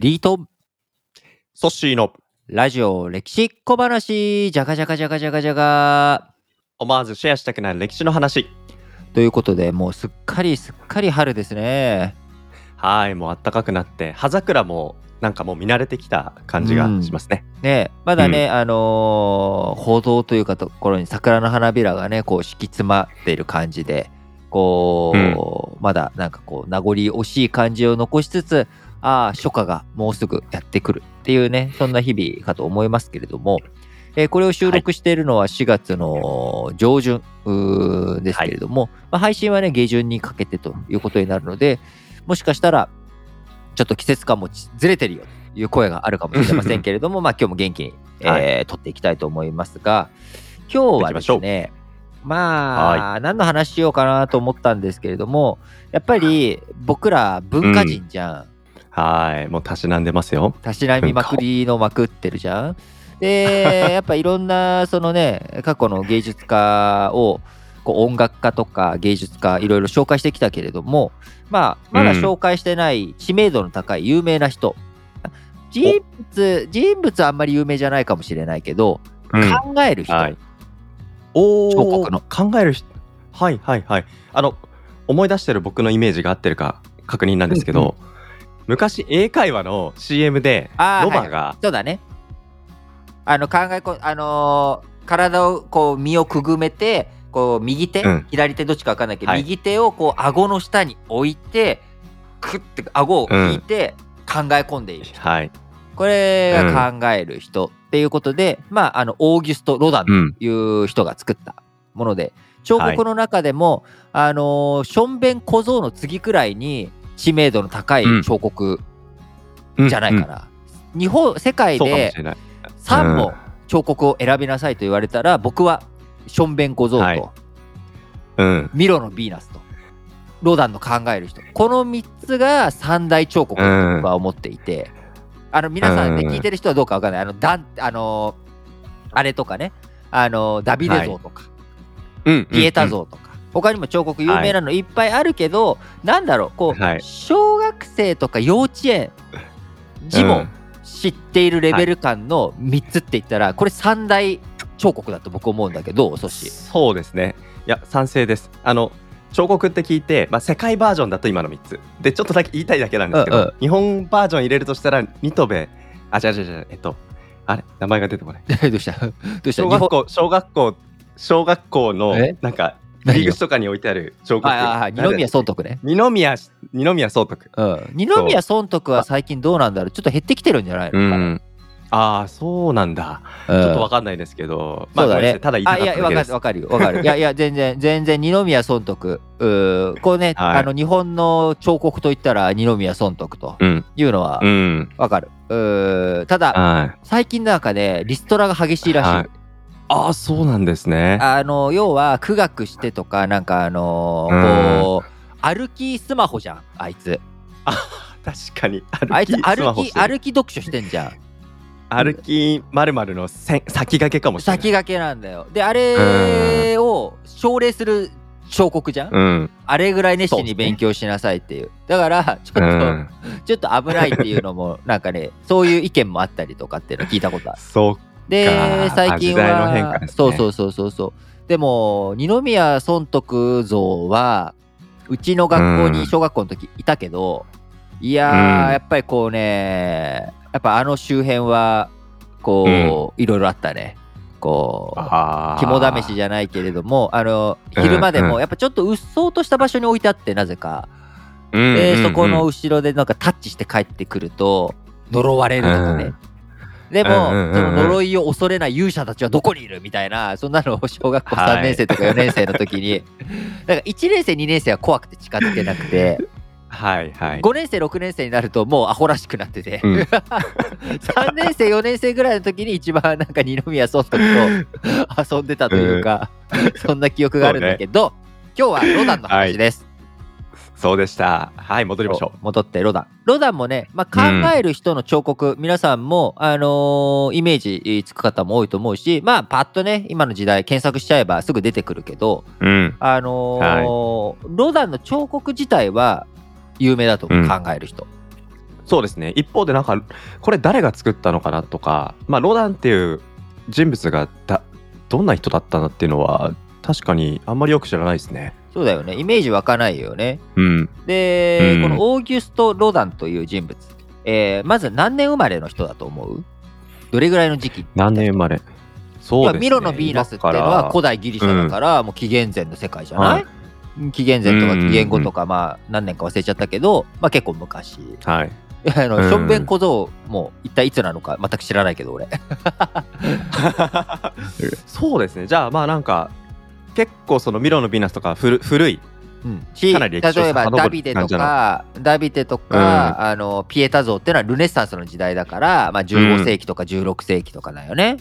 リート。ソッシーの。ラジオ歴史小話。じゃがじゃがじゃがじゃがじゃが思わずシェアしたくなる歴史の話。ということでもうすっかりすっかり春ですね。はいもう暖かくなって葉桜もなんかもう見慣れてきた感じがしますね、ねまだね、あのー歩道というかところに桜の花びらがねこう敷き詰まっている感じでこう、まだなんかこう名残惜しい感じを残しつつああ初夏がもうすぐやってくるっていうねそんな日々かと思いますけれども、えーこれを収録しているのは4月の上旬ですけれども、まあ、配信はね下旬にかけてということになるのでもしかしたらちょっと季節感もずれてるよという声があるかもしれませんけれども まあ今日も元気に、えーはい。撮っていきたいと思いますが今日はですねまあ、何の話しようかなと思ったんですけれどもやっぱり僕ら文化人じゃん、はい。もうたしなんでますよ。たしなみまくりのまくってるじゃん。でやっぱいろんなそのね過去の芸術家をこう音楽家とか芸術家いろいろ紹介してきたけれどもまあまだうん。紹介してない知名度の高い有名な人、人物人物はあんまり有名じゃないかもしれないけど、うん。考える人、はい。お彫刻の。考える人。はいはいはい。あの思い出してる僕のイメージが合ってるか確認なんですけど、昔英会話の CM でロバが、そうだね。あの考えこあのー体をこう身をくぐめてこう右手、うん。左手どっちか分かんないけど、はい。右手をこう顎の下に置いてクッて顎を引いて考え込んでいる人、はい。これが考える人。っていうことで、まああのオーギュスト・ロダンうんという人が作ったもので彫刻の中でも、あのーションベン小僧の次くらいに知名度の高いうん。彫刻うん。じゃないかな。日本世界でしれない。3本彫刻を選びなさいと言われたら僕はションベン小僧はい。とうん。ミロのヴィーナスとロダンの考える人。この3つが三大彫刻だと僕は思っていてあの皆さん聞いてる人はどうかわかんない。あのダンあのあれとかね。あのダビデ像とか。うん。ピエタ像とか他にも彫刻有名なのい。っぱいあるけどなんだろうこうはい。小学生とか幼稚園字もうん。知っているレベル感の3つって言ったら、これ三大彫刻だと僕思うんだけどソシそうですね。いや賛成です。あの彫刻って聞いて、まあ、世界バージョンだと今の3つ。でちょっとだけ言いたいだけなんですけど、うんうん。日本バージョン入れるとしたらニトベ。あ違う違う違う。えっとあれ？名前が出てこない。どうした？どうした？小学校小学校小学校のえ？なんか入り口とかに置いてある彫刻。はいはいはい。二宮尊徳ね。二宮二宮宗徳うん。二宮尊徳は最近どうなんだろう？ちょっと減ってきてるんじゃないの？かな、うんああそうなんだ、うん。ちょっとわかんないですけど。まあそうだね。ただ言いたただけです。かるわかるいやいや 全然全然二宮尊徳うーこうね、はい。あの日本の彫刻といったら二宮尊徳とうん。いうのはうん。わかる、うーただはい。最近なんかねリストラが激しいらしい、はいああそうなんですね。あの要は苦学してとかなんかあのうん。こう歩きスマホじゃんあいつ。確かに。あいつ歩きスマ歩き読書してんじゃん。歩きまるまるの先駆けかもしれない。先駆けなんだよ。であれを奨励する彫刻じゃん、うん。あれぐらい熱心に勉強しなさいっていう。だからちょっと、うん。ちょっと危ないっていうのもなんかねそういう意見もあったりとかっていうの聞いたことある。そうでか最近は、そうそうそうそうそう。でも二宮尊徳像はうちの学校うん。に小学校の時いたけど、いやー、うん。やっぱりこうねやっぱあの周辺はこう、いろいろあったね。こう肝試しじゃないけれどもあのうん昼間でうん。もやっぱちょっとうっそうとした場所に置いてあってなぜか、うんうんうんでそこの後ろでなんかタッチして帰ってくると呪われるとかね、でも、うんうんうんうん。その呪いを恐れない勇者たちはどこにいるみたいなそんなのを小学校はい3年生とか4年生の時に、なんか1年生2年生は怖くて近づけなくて。はいはい。5年生6年生になるともうアホらしくなってて、うん。3年生4年生ぐらいの時に一番なんか二宮尊徳と 遊んでたというか、そんな記憶があるんだけど、今日はロダンの話です。そうでしたはい戻りましょ戻ってロダン。ロダンもね、まあ、考える人の彫刻、皆さんも、あのーイメージつく方も多いと思うしまあパッとね今の時代検索しちゃえばすぐ出てくるけど、ううんあのーロダンの彫刻自体は有名だと思う、うん考える人。そうですね。一方でなんかこれ誰が作ったのかなとか、まあロダンっていう人物がだどんな人だったのっていうのは確かにあんまりよく知らないですね。そうだよね。イメージ湧かないよね。うん。で、うんこのオーギュスト・ロダンという人物、えーまず何年生まれの人だと思う？どれぐらいの時期？何年生まれ？そうですね。ミロのヴィーナスっていうのは古代ギリシャだから、もう紀元前の世界じゃない、紀元前とか紀元後とか、まあ何年か忘れちゃったけど、まあ結構昔。はい。や あの、うんションベン小僧も一体いつなのか？全く知らないけど俺。そうですね。じゃあまあなんか結構そのミロのヴィーナスとか古古い。うん、しかなり歴史を例えばダビデとかダビデとか、あのピエタ像っていうのはルネッサンスの時代だから、まあ、15世紀とか16世紀とかだよね。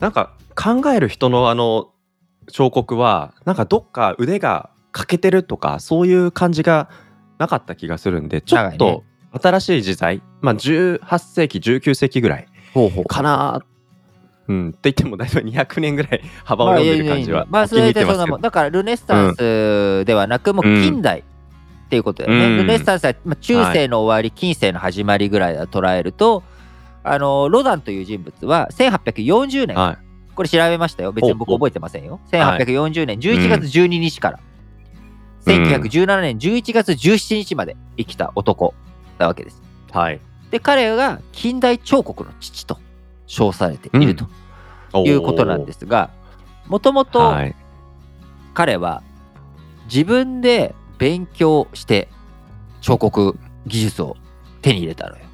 なんか考える人のあの彫刻はなんかどっか腕が欠けてるとかそういう感じがなかった気がするんでちょっと新しい時代、まあ18世紀19世紀ぐらいかなうん。って言っても大体200年ぐらい 幅をまあ、読んでる感じはまあ、それでそんなますけど。もんだからルネッサンスではなく、もう近代っていうことだよね。うん。ルネッサンスは、まあ、中世の終わり、近世の始まりぐらいだと捉えると、あのロダンという人物は1840年、はこれ調べましたよ。別に僕覚えてませんよ。1840年11月12日から、1917年11月17日まで生きた男なわけです。いはい。で、彼が近代彫刻の父と称されているということなんですすが、もともとはい。彼は自分で勉強して彫刻技術を手に入れたのよ。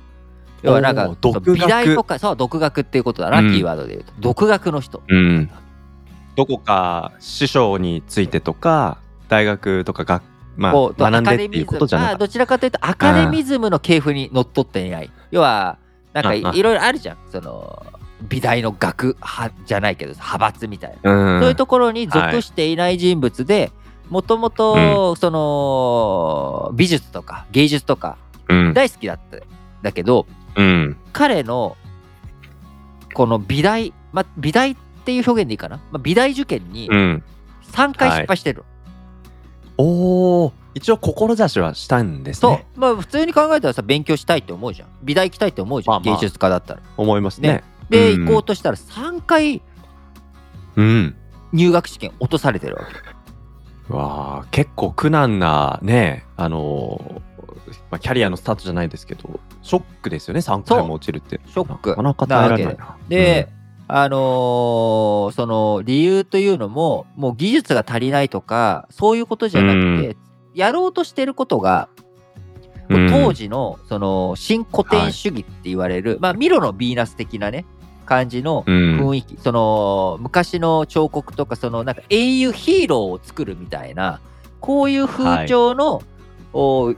要はなんか美大とかそう独学っていうことだな、うん。キーワードで言うと。独学の人。うん。どこか師匠についてとか大学とか学まあ学んでっていうことじゃなかどちらかというとアカデミズムの系譜にのっとっていない。要はなんかいろいろあるじゃん。その美大の学派じゃないけど派閥みたいな。うん。そういうところに属していない人物で、もともとその美術とか芸術とかうん。大好きだっただけどうん。彼のこの美大、まあ、美大っていう表現でいいかな、まあ、美大受験にうん。3回失敗してる、おお一応志はしたんですそう。ねまあ普通に考えたらさ勉強したいって思うじゃん。美大行きたいって思うじゃん、まあまあ。芸術家だったら。思いますね。で、うん。行こうとしたら3回うん。入学試験落とされてるわけ。うわあ結構苦難なねあのーまあ、キャリアのスタートじゃないですけどショックですよね。3回も落ちるって。ショック。なかなか耐えられないな。で、あのーその理由というのももう技術が足りないとかそういうことじゃなくて、やろうとしてることがうん。当時のその新古典主義って言われる、まあミロのヴィーナス的なね感じのうん。雰囲気、その昔の彫刻とかそのなんか英雄ヒーローを作るみたいなこういう風潮の、おう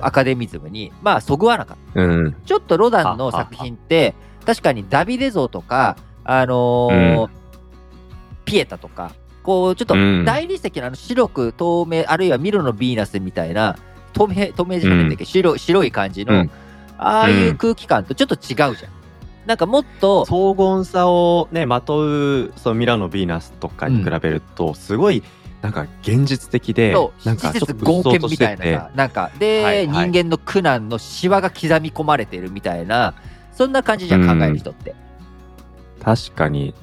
アカデミズムにまあそぐわなかった。うん。ちょっとロダンの作品って確かにダビデ像とか、あのーピエタとかこうちょっとうん。大理石のあの白く透明あるいはミロのヴィーナスみたいな透明透明じゃないんだっけ、白白い感じの、うん。ああいう空気感とちょっと違うじゃん。なんかもっと荘厳さをねまとうそのミラノ・ヴィーナスとかに比べると、すごいなんか現実的でなんか施ちょっと合憲みたいなさなんか。で、はいはい。人間の苦難のシワが刻み込まれてるみたいなそんな感じじゃん、うん考える人って。確かに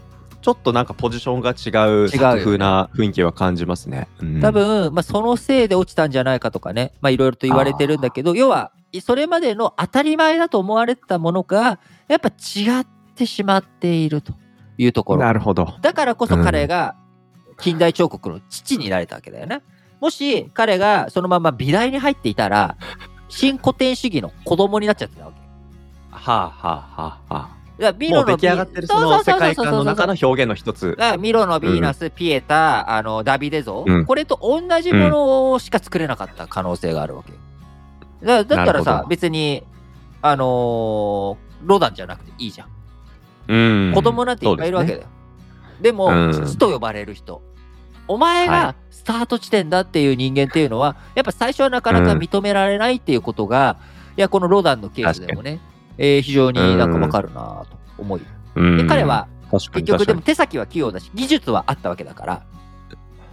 ちょっとなんかポジションが違う作風な雰囲気は感じますね。うん多分、まあ、そのせいで落ちたんじゃないかとかね、まあ、いろいろと言われてるんだけど、要は、それまでの当たり前だと思われてたものが、やっぱ違ってしまっているというところ。なるほど。だからこそ彼が近代彫刻の父になれたわけだよね。もし彼がそのまま美大に入っていたら、新古典主義の子供になっちゃってたわけ。はあはあはあはだからミあ。もロのう出来上がってるその世界観の中の表現の一つ。だからミロのヴィーナス、ピエタ、あのダビデ像、うんこれと同じものしか作れなかった可能性があるわけよ。だだったらなるほさど、別に、あのーロダンじゃなくていいじゃん。うん子供なんていっぱいいるわけだよ。でも、うん父と呼ばれる人。お前はがスタート地点だっていう人間っていうのは、やっぱ最初はなかなか認められないっていうことが、いや、このロダンのケースでもね、えー非常になんかわかるなと思い。うん。で、彼は結局でも確手先は器用だし、技術はあったわけだから、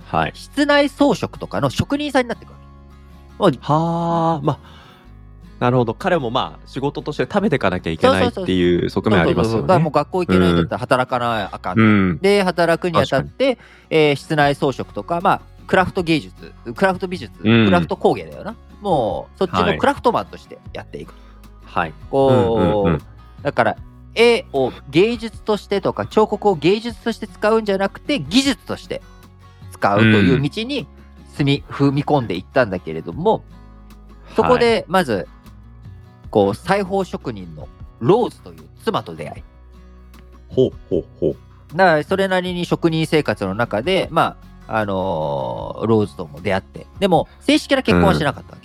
はい。室内装飾とかの職人さんになってくるわけ。はあまあなるほど。彼もまあ仕事として食べていかなきゃいけないっていう側面ありますよそうそうそうだからもうね。学校行けないんだったら働かないあかん、うん、で働くにあたって、えー室内装飾とかまあクラフト芸術クラフト美術、うん。クラフト工芸だよな。もうそっちはい。のクラフトマンとしてやっていく、はい。こう、うんうんうん。だから絵を芸術としてとか彫刻を芸術として使うんじゃなくて技術として使うという道に踏み踏み込んでいったんだけれどもそこでまずこう裁縫職人のローズという妻と出会い。ほうほうほう。だからそれなりに職人生活の中でまああのーローズとも出会って。でも正式な結婚はしなかった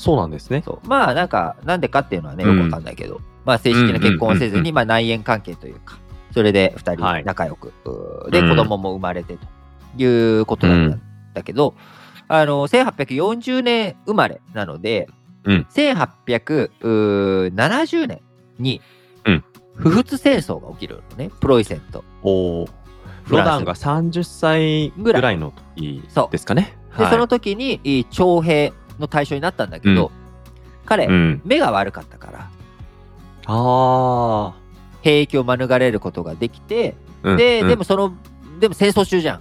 そうなんですね。そう。まあなんかなんでかっていうのはねよくわかんないけど、まあ正式な結婚をせずに、まあ内縁関係というかそれで2はい。人仲良く、でうん。子供も生まれてということだったんだけど、あの1840年生まれなので、うん。1870年にうん。不仏戦争が起きるのね。プロイセンと。おロダンが30歳ぐらいの時そうですかね。で、はい。その時に徴兵の対象になったんだけど、彼、うん、目が悪かったからあ兵役を免れることができて、うん。でもそのでも戦争中じゃん。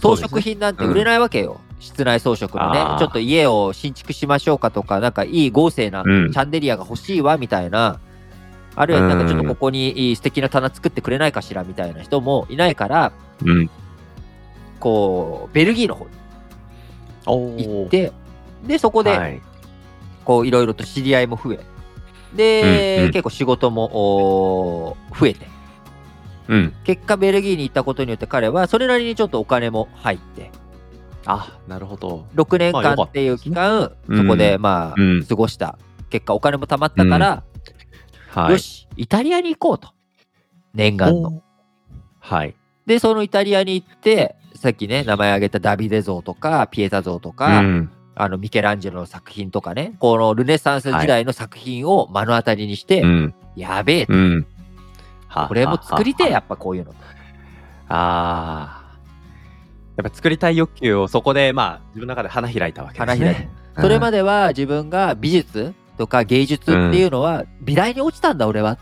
装飾品なんて売れないわけよ、室内装飾のねちょっと家を新築しましょうかとかなんかいい豪勢なチうん。ャンデリアが欲しいわみたいな、あるいはなんかちょっとここにいい素敵な棚作ってくれないかしらみたいな人もいないからうん。こうベルギーの方に。行ってでそこで、はい。こういろいろと知り合いも増えで、うんうん結構仕事も増えてうん。結果ベルギーに行ったことによって彼はそれなりにちょっとお金も入ってあ、なるほど。6年間っていう期間、うんそこでまあ、うん過ごした結果お金も貯まったから、はい。よしイタリアに行こうと念願の。はい。でそのイタリアに行ってさっきね名前挙げたダビデ像とかピエタ像とか、うん。あのミケランジェロの作品とかねこのルネサンス時代の作品を目の当たりにして、うん。やべえと、うん。はこれも作りてやっぱこういうのああ。やっぱ作りたい欲求をそこでまあ自分の中で花開いたわけですね。花開いたそれまで。では自分が美術とか芸術っていうのは美大に落ちたんだ俺は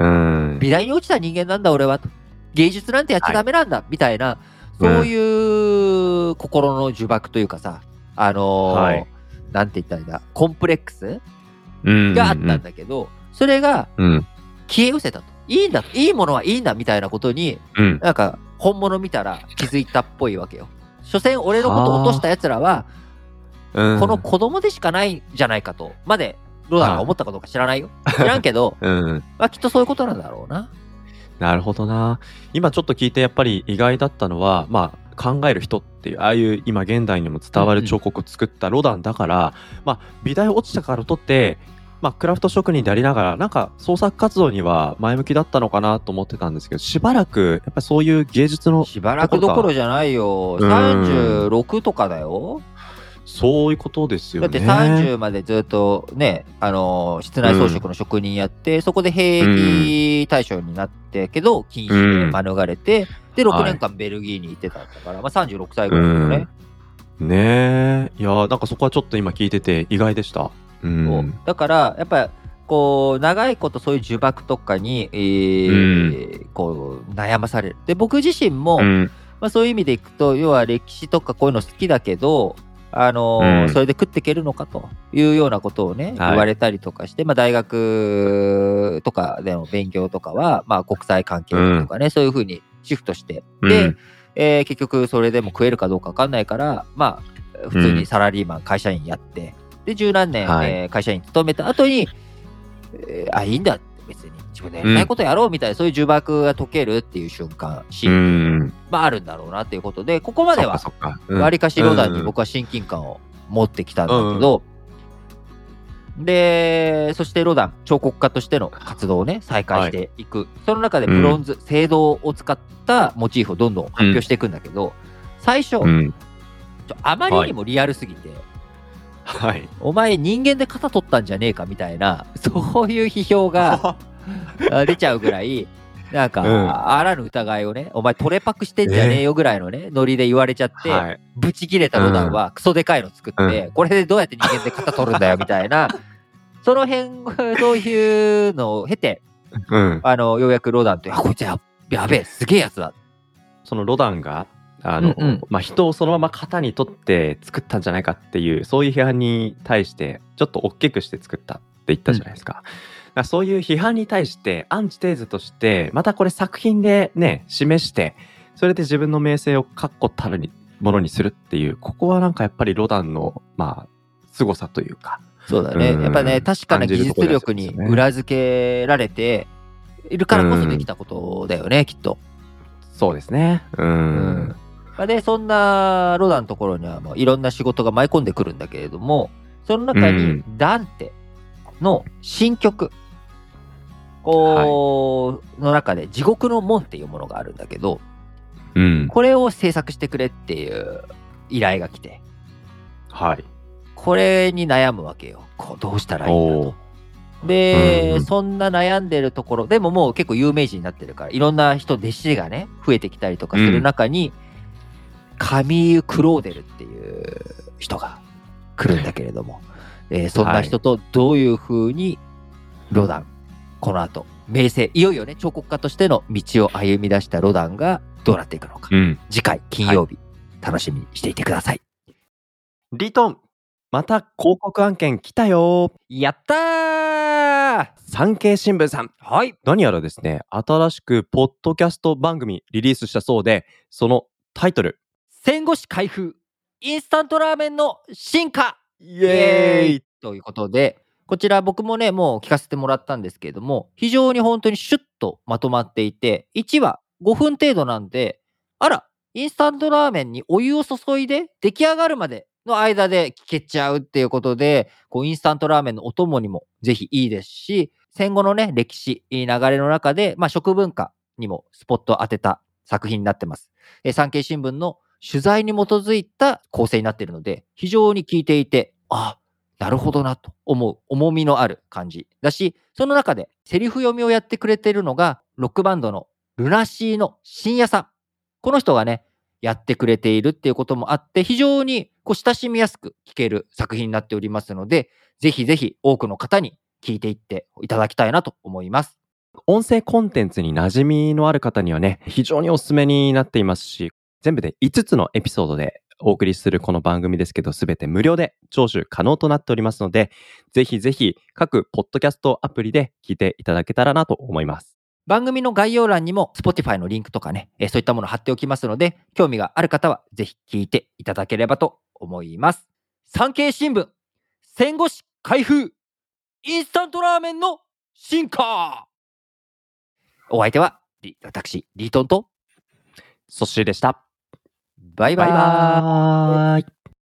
うん。美大に落ちた人間なんだ俺はと芸術なんてやっちゃダメなんだ、みたいなそういう心の呪縛というかさあのーはいなんて言ったらいいんだ？コンプレックス？うんがあったんだけど、それがうん。消え失せたといいんだといいものはいいんだみたいなことにうん。なんか本物見たら気づいたっぽいわけよ。所詮俺のことを落としたやつらはうん。この子供でしかないんじゃないかとまでロダンが思ったかどうか知らないよ。知らんけど、うん。まあ、きっとそういうことなんだろうな。なるほどな。今ちょっと聞いてやっぱり意外だったのは、まあ考える人っていう、ああいう今現代にも伝わる彫刻を作ったロダンだから、まあ美大落ちたからとって、まあクラフト職人でありながら、なんか創作活動には前向きだったのかなと思ってたんですけど、しばらくやっぱりそういう芸術のしばらくどころじゃないよ。うん36とかだよ。そういうことですよね。だって30までずっとね、あのー室内装飾の職人やって、そこで兵役対象になってけど、禁止で免れて、で、6年間ベルギーに行ってたんだから、まあ36歳ぐらいだよね。ねえ。いやーなんかそこはちょっと今聞いてて意外でした。うん。だから、やっぱこう、長いことそういう呪縛とかに、えーこう、悩まされる。で、僕自身も、うん。まあ、そういう意味でいくと要は歴史とかこういうの好きだけど、あのーうんそれで食っていけるのかというようなことをね、はい言われたりとかして、まあ、大学とかでの勉強とかは、まあ、国際関係とかね、そういうふうにシフトして。で、うん。えー結局それでも食えるかどうか分かんないからまあ普通にサラリーマン、会社員やってで十何年、はい。えー会社員勤めた後に、えーあいいんだって別に。自分でやりたいことやろうみたいな、そういう呪縛が解けるっていう瞬間シうーンん。まああるんだろうなっていうことでここまではわりかしロダンにうん僕は親近感を持ってきたんだけど、でそしてロダン彫刻家としての活動をね再開してい。く、その中でブロンズ、青銅を使ったモチーフをどんどん発表していくんだけど、最初、あまりにもリアルすぎて、はい。お前人間で肩取ったんじゃねえかみたいなそう。いう批評があ 出ちゃうぐらいなんか、うんあらぬ疑いをね、お前トレパクしてんじゃねえよぐらいのね、ノリで言われちゃって、はい。ブチ切れたロダンはクソでかいの作って、これでどうやって人間で肩取るんだよみたいな、その辺、そういうのを経て、うん。あの、ようやくロダンと、あ、こいつややべえ、すげえやつだ。そのロダンが、あの、うんうんまあ、人をそのまま型に取って作ったんじゃないかっていう、そういう批判に対して、ちょっと大きくして作ったって言ったじゃないですか。だからそういう批判に対して、アンチテーゼとして、またこれ作品でね、示して、それで自分の名声を確固たるにものにするっていう、ここはなんかやっぱりロダンの、まあ、凄さというか、そうだね。うんやっぱね、確かな技術力に裏付けられているからこそできたことだよね、きっと。そうですね。うん。まあで、そんなロダンのところにはもういろんな仕事が舞い込んでくるんだけれども、その中にうんダンテの新曲、こう、の中で地獄の門っていうものがあるんだけど、うん。これを制作してくれっていう依頼が来て、はい。これに悩むわけよ。こうどうしたらいいんだと。で、うんうんそんな悩んでるところ、でももう結構有名人になってるから、いろんな人、弟子がね、増えてきたりとかする中に、カミーユ・クローデルっていう人が来るんだけれども、えーそんな人とどういうふうにロダン、この後、名声、いよいよね、彫刻家としての道を歩み出したロダンがどうなっていくのか、うん。次回金曜日、楽しみにしていてください。リトン、また広告案件来たよやったー産経新聞さん。はい。何やらですね、新しくポッドキャスト番組リリースしたそうで、そのタイトル、戦後史開封インスタントラーメンの進化イイエーイということでこちら僕もねもう聞かせてもらったんですけれども非常に本当にシュッとまとまっていて1話5分程度なんであらインスタントラーメンにお湯を注いで出来上がるまでの間で聞けちゃうっていうことでこうインスタントラーメンのお供にもぜひいいですし戦後のね歴史いい流れの中で、まあ、食文化にもスポットを当てた作品になってます。え産経新聞の取材に基づいた構成になっているので、非常に聞いていて、あ、なるほどなと思う、重みのある感じだし、その中でセリフ読みをやってくれているのが、ロックバンドのルナシーの深夜さん。この人がね、やってくれているっていうこともあって、非常にこう親しみやすく聞ける作品になっておりますので、ぜひぜひ多くの方に聞いていっていただきたいなと思います。音声コンテンツに馴染みのある方にはね、非常におすすめになっていますし、全部で5つのエピソードでお送りするこの番組ですけど、すべて無料で聴取可能となっておりますので、ぜひぜひ各ポッドキャストアプリで聞いていただけたらなと思います。番組の概要欄にも Spotify のリンクとかね、えーそういったものを貼っておきますので、興味がある方はぜひ聞いていただければと思います。産経新聞、戦後史開封、インスタントラーメンの進化お相手は、リ私、リートンと、ソッシーでした。バイバイ。バイバーイ。